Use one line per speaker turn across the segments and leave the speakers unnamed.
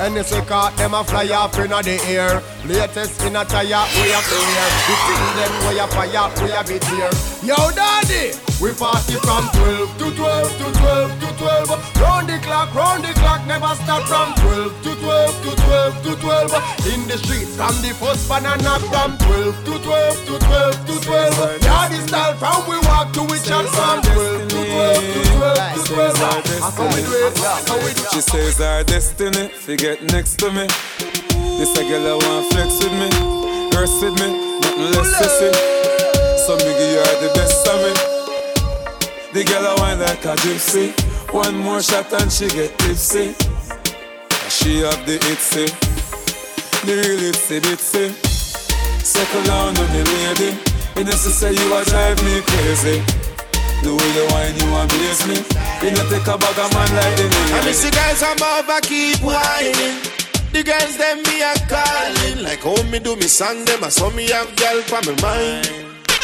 And this we caught them a fly off in the air. Latest in a tire, we a clear. We see them, we a fire, we a bit here. Yo, daddy, we party from 12 to 12 to 12 to 12. Round the clock, round the clock, never stop from 12 to 12 to 12 to 12. In the streets, from the first banana from 12 to 12 to 12 to 12. Yeah, this style from we walk to which and from 12 to 12 to 12 to 12. How we do it? How we do it?
She says our destiny, forget next to me. This a girl I want flex with me, verse with me, nothing less sissy. So me give you the best of me. The girl I want like a gypsy. One more shot and she get tipsy. She have the itsy, the real itsy bitsy. Second down on the lady. You know to say you a drive me crazy. The way you whine, you amaze me. You know take a bag of man like the lady.
I miss the guys I'm over keep whining. The girls them me a calling Like how me do me song them I saw me have girl for my mind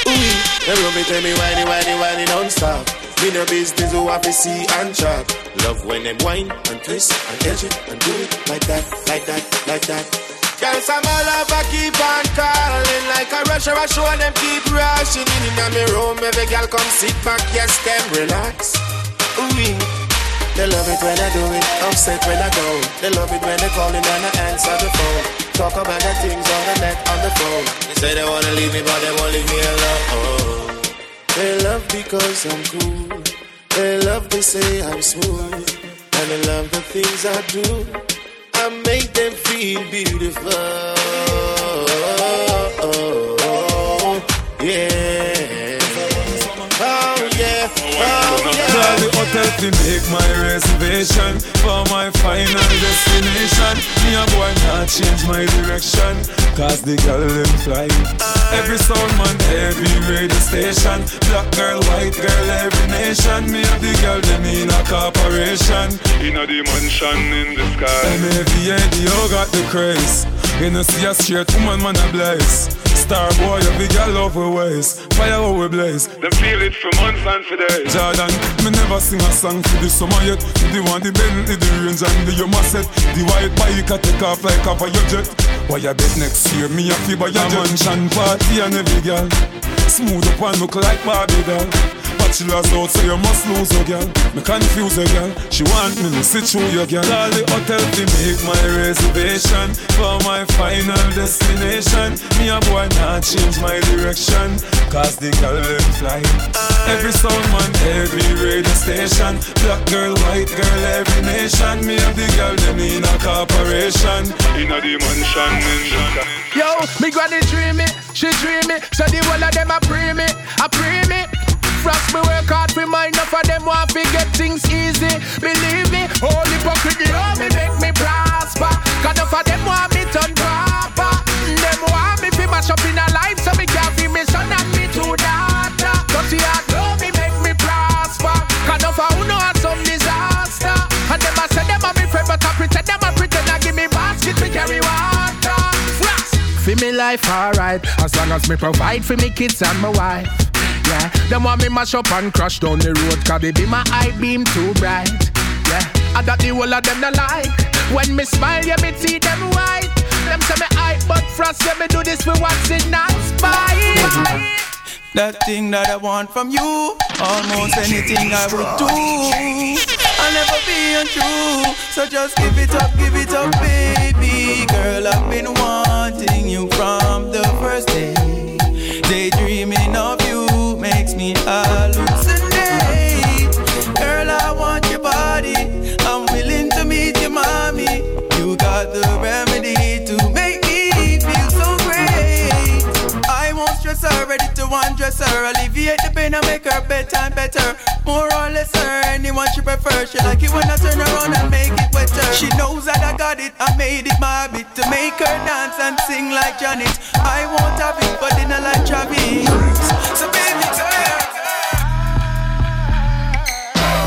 Ooh, them love me tell me whiny whiny whiny non-stop. Me no business who have to see and chop. Love when them whine and twist and edge it and do it Like that, like that, like that. Girls I'm all over keep on calling Like a rush or a show them keep rushing. In in my room Every girl come sit back, yes them relax. Ooh, they love it when I do it, upset when I go. They love it when they calling and I answer the phone. Talk about the things on the net, on the phone. They say they wanna leave me, but they won't leave me alone. They love because I'm cool. They love to say I'm smooth. And they love the things I do. I make them feel beautiful. Yeah.
Call the hotel to make my reservation For my final destination. Me a boy not change my direction Cause the girl them fly. Every sound man, every radio station Black girl, white girl, every nation. Me have the girl them in a corporation. In a dimension in the sky. MAVADO got the craze. You know see a straight woman man a blaze Star boy, every girl love we ways Fire how we blaze. Them feel it for months and for days. Jordan, me never sing a song for the summer yet. The one, the Bentley, the range and the Yuma set. The white bike a take off like off a your jet Why I bet next year? Me a fee buy a mansion party and every girl. Smooth up and look like Barbie doll Bachelor's out so you must lose your girl. Me confuse your girl. She want me to sit through your girl. Call the hotel to make my reservation For my final destination. Me a boy not change my direction Cause the girl will fly. Every sound man, every radio station. Black girl, white girl, every nation. Me have the girl them in a corporation. In a dimension
Yo, me granny dream me, she dream me. So the whole of them a pray me, a pray me want to get things easy. Believe life alright, as long as me provide for me kids and my wife. Yeah, them want me mash up and crash down the road, cause they be my eye beam too bright. Yeah, I got the whole of them no like. When me smile, yeah, me see them white. Them say me eye, but frost, yeah, me do this for what's in not spite.
That thing that I want from you, almost anything I would do. I'll never be untrue, so just give it up, give it up, baby. Girl, I've been wanting you from ready to undress her. Alleviate the pain and make her bedtime better. More or less her, anyone she prefer. She like it when I turn around and make it wetter. She knows that I got it, I made it my habit to make her dance and sing like Janet. I won't have it for dinner like Travis. So baby, here.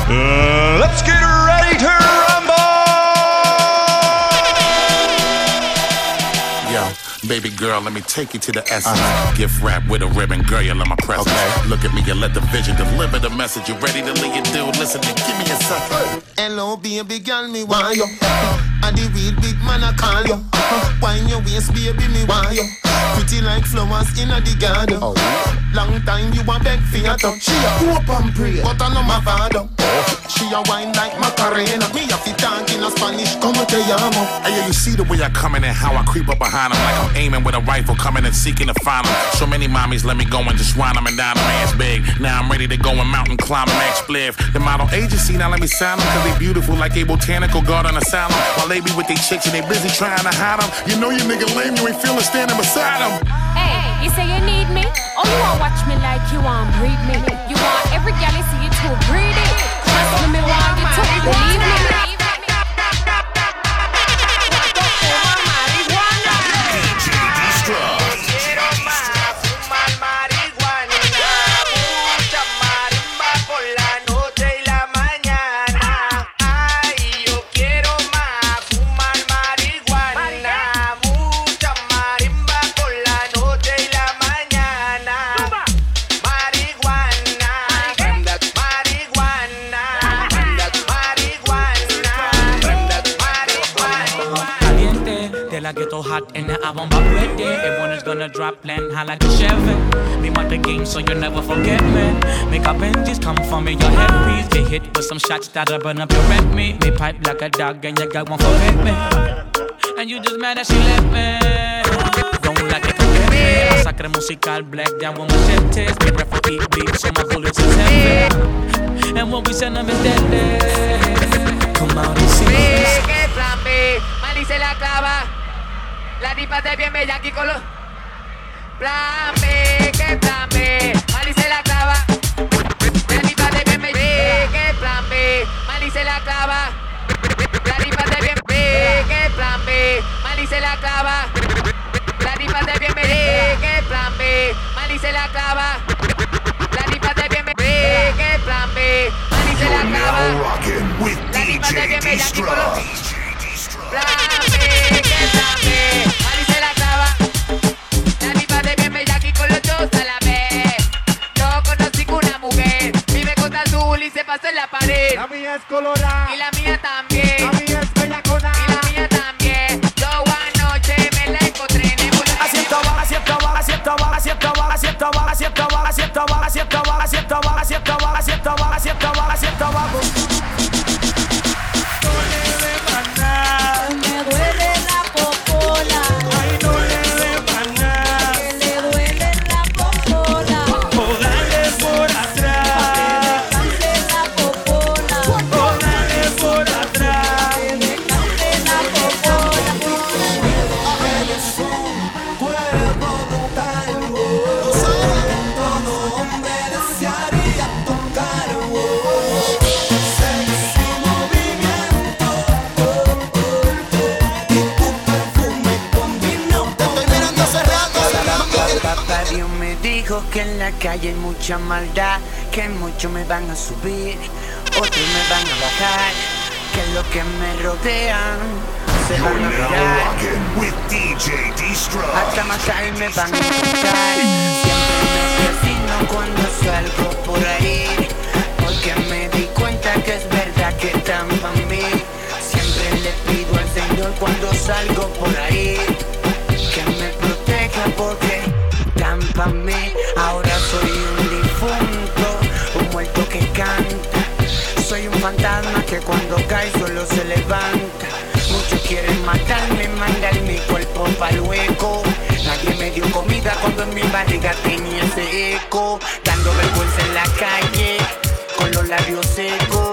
Uh, let's get ready to rumble!
Baby girl.
girl, let me take you to the essence. Uh-huh. Gift wrap with a ribbon, girl, you love my presence. Okay. Look at me and let the vision deliver the message. You ready to lead your dude? Listen to give me a second.
Hello, baby girl, me want you. And the real big man I call you. Uh-huh. Wine your waist, baby, me want you. Pretty like flowers in the garden. Oh. Long time you want beg for your touch. She a hope and pray, but I know my father. Oh. She a wine like Macarena. Me a fit talk in a Spanish, como te llamo.
Hey, you see the way I come in and how I creep up behind them. Like I'm aiming with a rifle, coming and seeking to find them. So many mommies let me go and just run them and down the man's big. Now I'm ready to go and mountain climb and max spliff. The model agency, now let me sign them, cause they beautiful like a botanical garden asylum. While they be with they chicks and they busy trying to hide them. You know you nigga lame, you ain't feeling standing beside them.
Hey, you say you need me? Oh, you want watch me like you want breed me?
For me, your headpiece. Get hit with some shots that'll burn up your red me. Me pipe like a dog and you got one for me. And you just mad that she left me. Don't like it, forget. Masacre musical, black down with. Me my. And what we send them is. Come out and see.
La clava. La tipa aquí con la clava. se la clava. La rifa de bienvenido, que plan se la clava. La rifa de bienvenido, que plan B. Mali se la clava. La rifa de se la clava. La rifa de bienvenido, aquí con los a la vez. No conocí una mujer. Vive con azul y se la pared.
La mía es colorada.
La
que en la calle hay mucha maldad, que muchos me van a subir, otros me van a bajar, que los que me rodean se van a mirar. Hasta matar me van a buscar. Siempre me asesino cuando salgo por ahí, porque me di cuenta que es verdad que están para mí. Siempre le pido al Señor cuando salgo por ahí, que me proteja porque Ahora soy un difunto, un muerto que canta. Soy un fantasma que cuando cae solo se levanta. Muchos quieren matarme, mandar mi cuerpo para luego. Nadie me dio comida cuando en mi barriga tenía ese eco. Dando vergüenza en la calle, con los labios secos.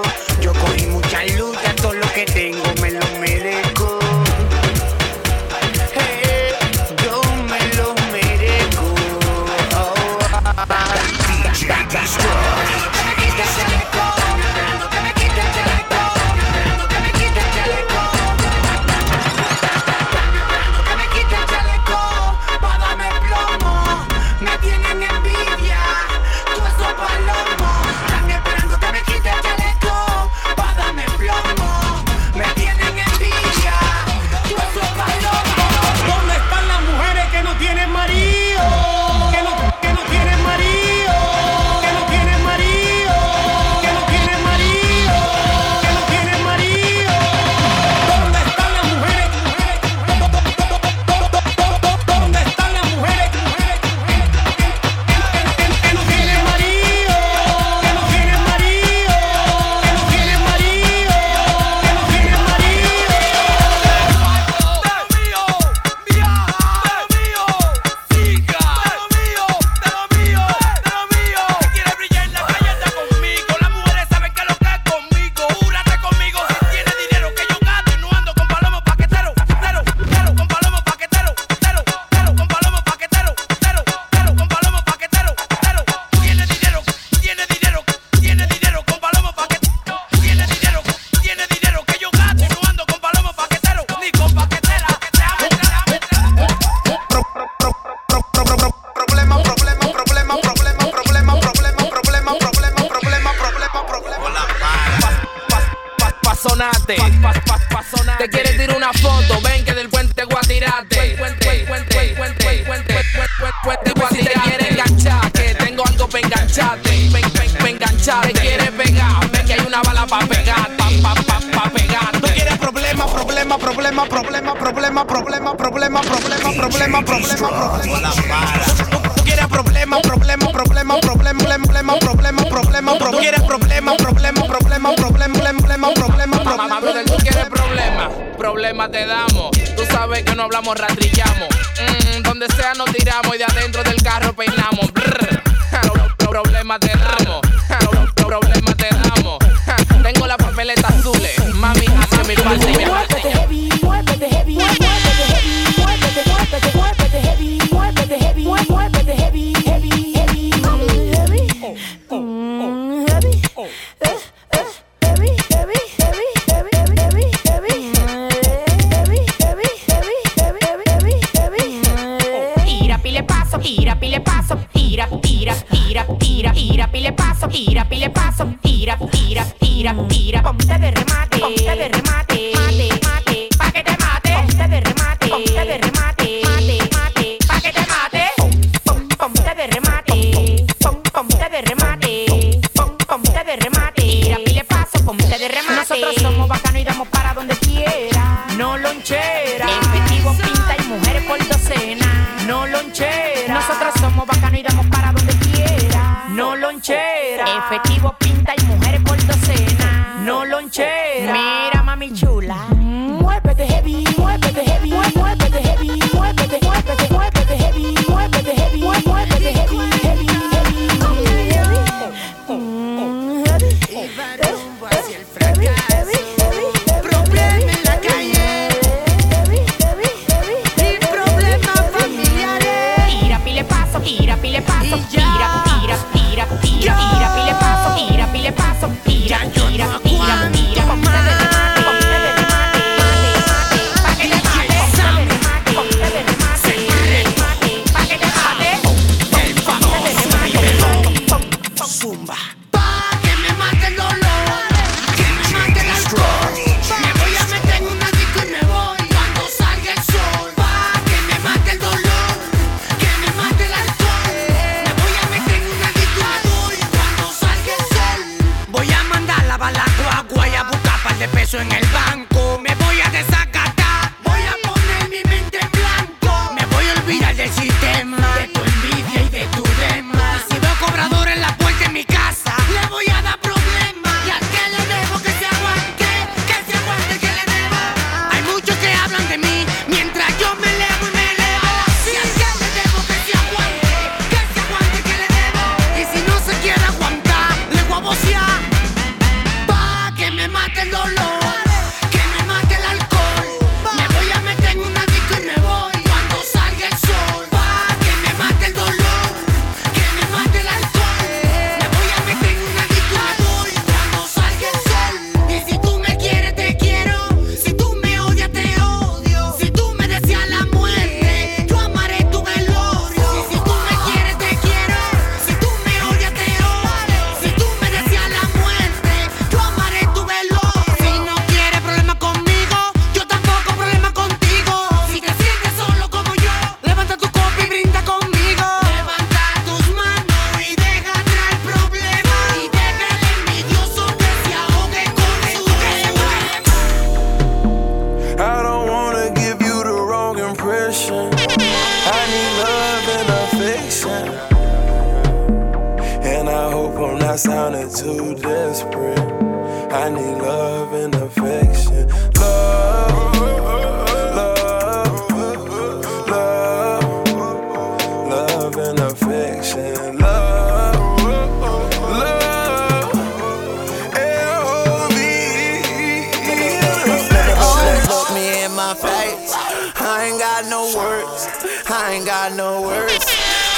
problema, problema, problema, problema, problema, problema. problema, problema, problema, problema, problema, problema, problema. tú quieres problema, problema
te damos. Tú sabes que no hablamos, rastrillamos. Mm, donde sea nos tiramos y de adentro del carro peinamos. Problema te damos. Problema te damos. Tengo las papeletas azules. Mami, hacia mi parte
tira, tira, pile paso, tira, pile paso, tira, tira, tira, tira, ponte de remate, ponte de remate, mate, mate, pa' que te mate, ponte de remate, ponte de remate, mate, mate, pa' que te mate, ponte de remate, ponte de remate, ponte de remate, tira, pile paso, ponte de remate. Nosotros somos bacanos y damos para donde quiera, no lonchera, efectivos pinta y mujeres por docena, no lonchera, nosotros somos bacanos y damos Jay. words. I ain't got no words.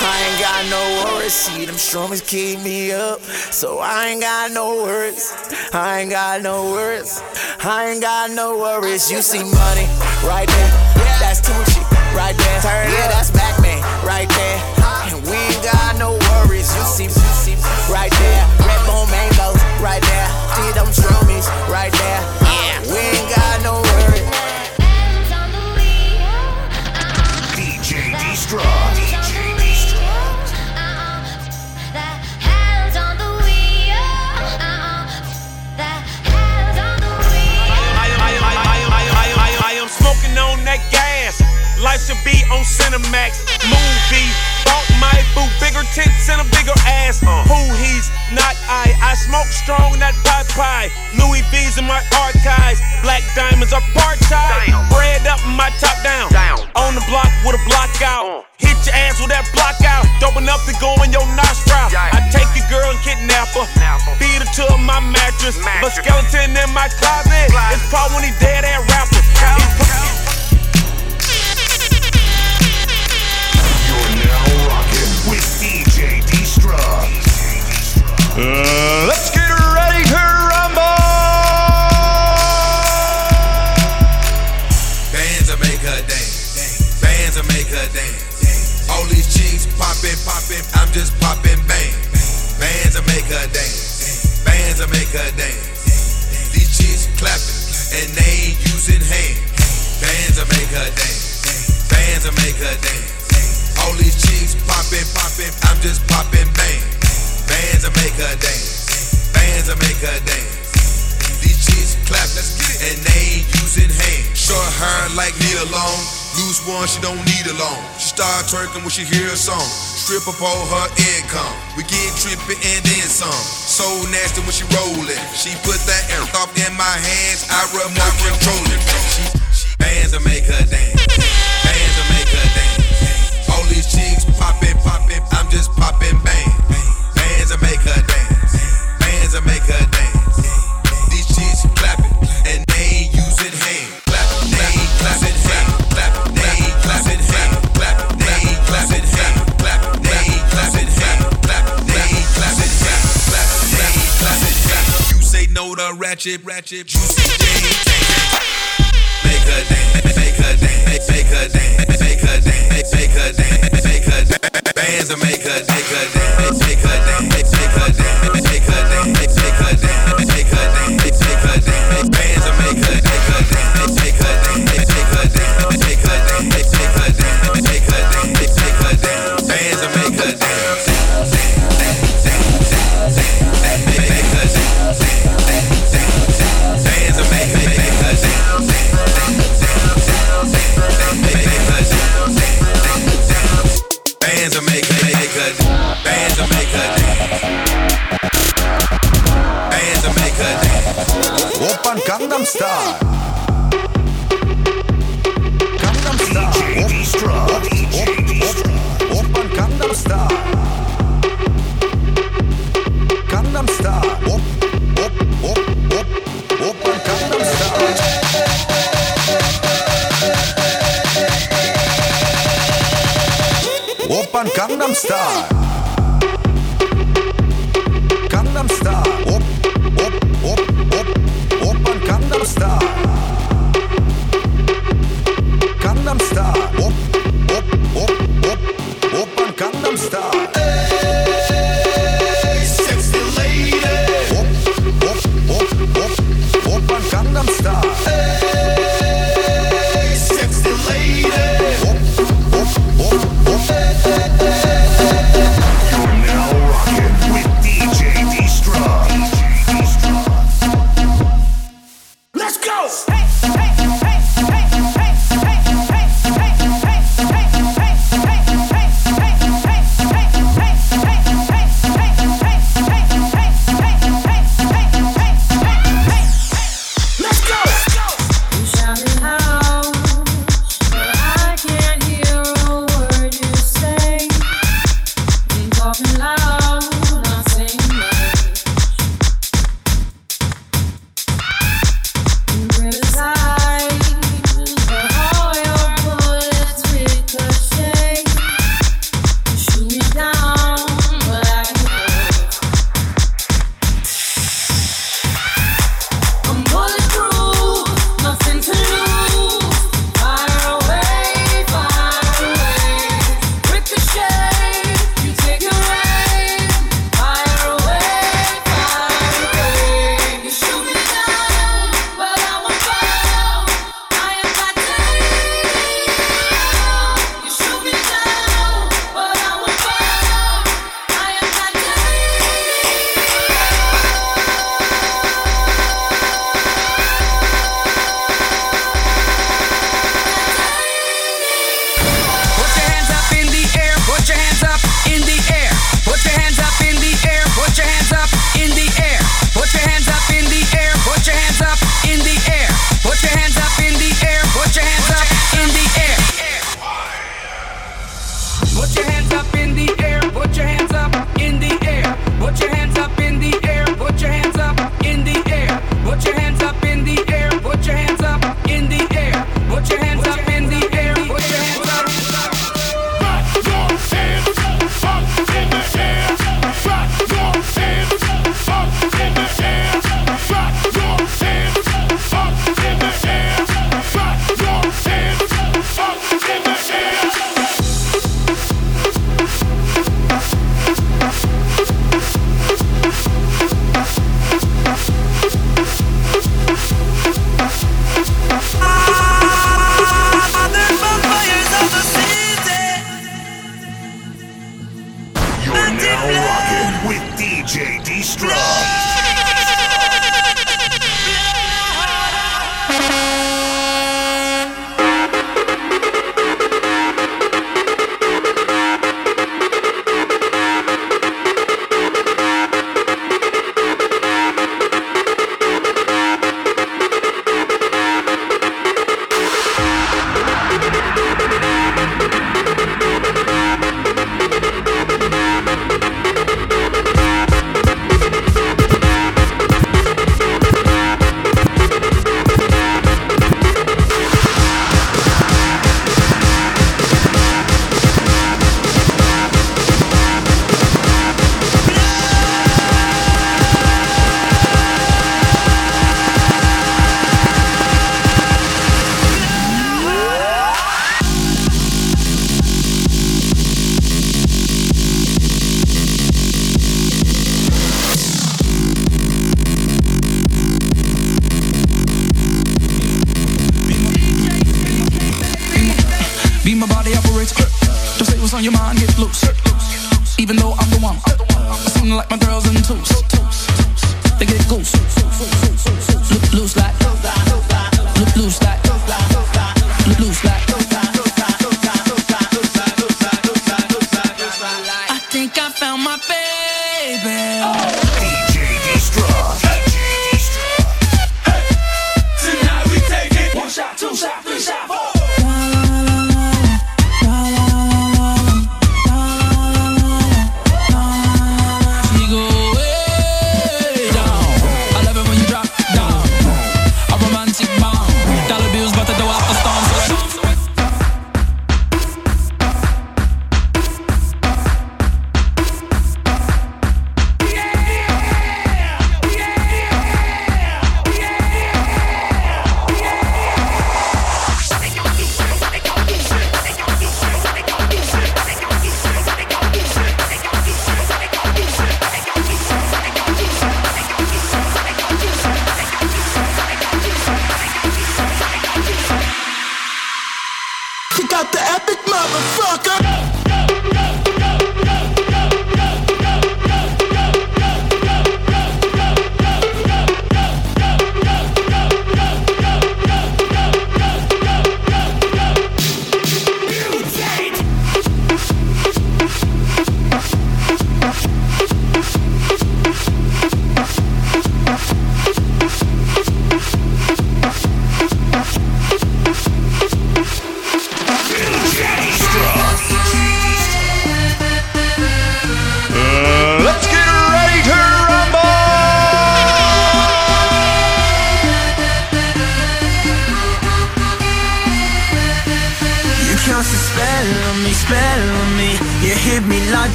I ain't
got
no
words. See
them strummers keep me up. So
I
ain't got no words. I ain't got no words. I ain't got no worries. You see money right there. That's Tunchi right there. Turn yeah, that's back Man right there. And we ain't got no worries. You see, you see right there. Red Bone Mangoes right there. See them drummies right there. Yeah. We ain't got no Life should be on Cinemax. Movie. Bought my boo.
Bigger tits and a bigger ass. Uh. Who he's not I. I smoke strong, not pot pie. Louis V's in my archives. Black diamonds are part time. Bread up my top down. down. On the block with a block out. Uh. Hit your ass with that block out. Dope enough to go in your nostril. Yeah. I take your girl and kidnap her. Napper. Feed her to my mattress. mattress. But skeleton in my closet. closet. It's probably when he dead and rapper.
Cow, Let's get ready to rumble.
Bands will make her dance. Bands will make her dance. All these chicks poppin', poppin', I'm just poppin' bang. Bands will make her dance. Bands will make her dance. These chicks clappin', and they ain't using hands. Bands will make her dance. Bands will make her dance. All these chicks poppin', poppin', I'm just poppin' bang. Bands will make her dance. Bands will make her dance. These chicks clap, let's get it. And they ain't using hands. Short hair like Nia Long. Loose one, she don't need a loan. She start twerking when she hear a song. Strip up all her income. We get trippin' and then some. So nasty when she rollin'. She put that air off in my hands. I remote control it. She, bands will make her dance. Bands will make her dance. All these chicks poppin', poppin'. I'm just poppin' bang. Ratchet, ratchet. Say Jane, Make her dance, make her dance, make her dance, make her dance, make her dance, make her dance. Bands will make her, make her dance, make her dance, make her dance, make her dance, make her dance, make her dance, make her dance. Bands will make her, make her dance, make her dance,
Gangnam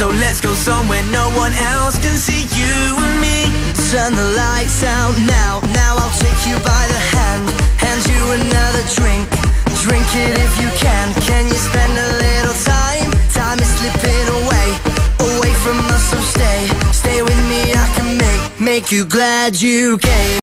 So let's go somewhere no one else can see you and me. Turn the lights out now. Now I'll take you by the hand. Hand you another drink. Drink it if you can. Can you spend a little time? Time is slipping away. Away from us so stay. Stay with me I can make Make you glad you came.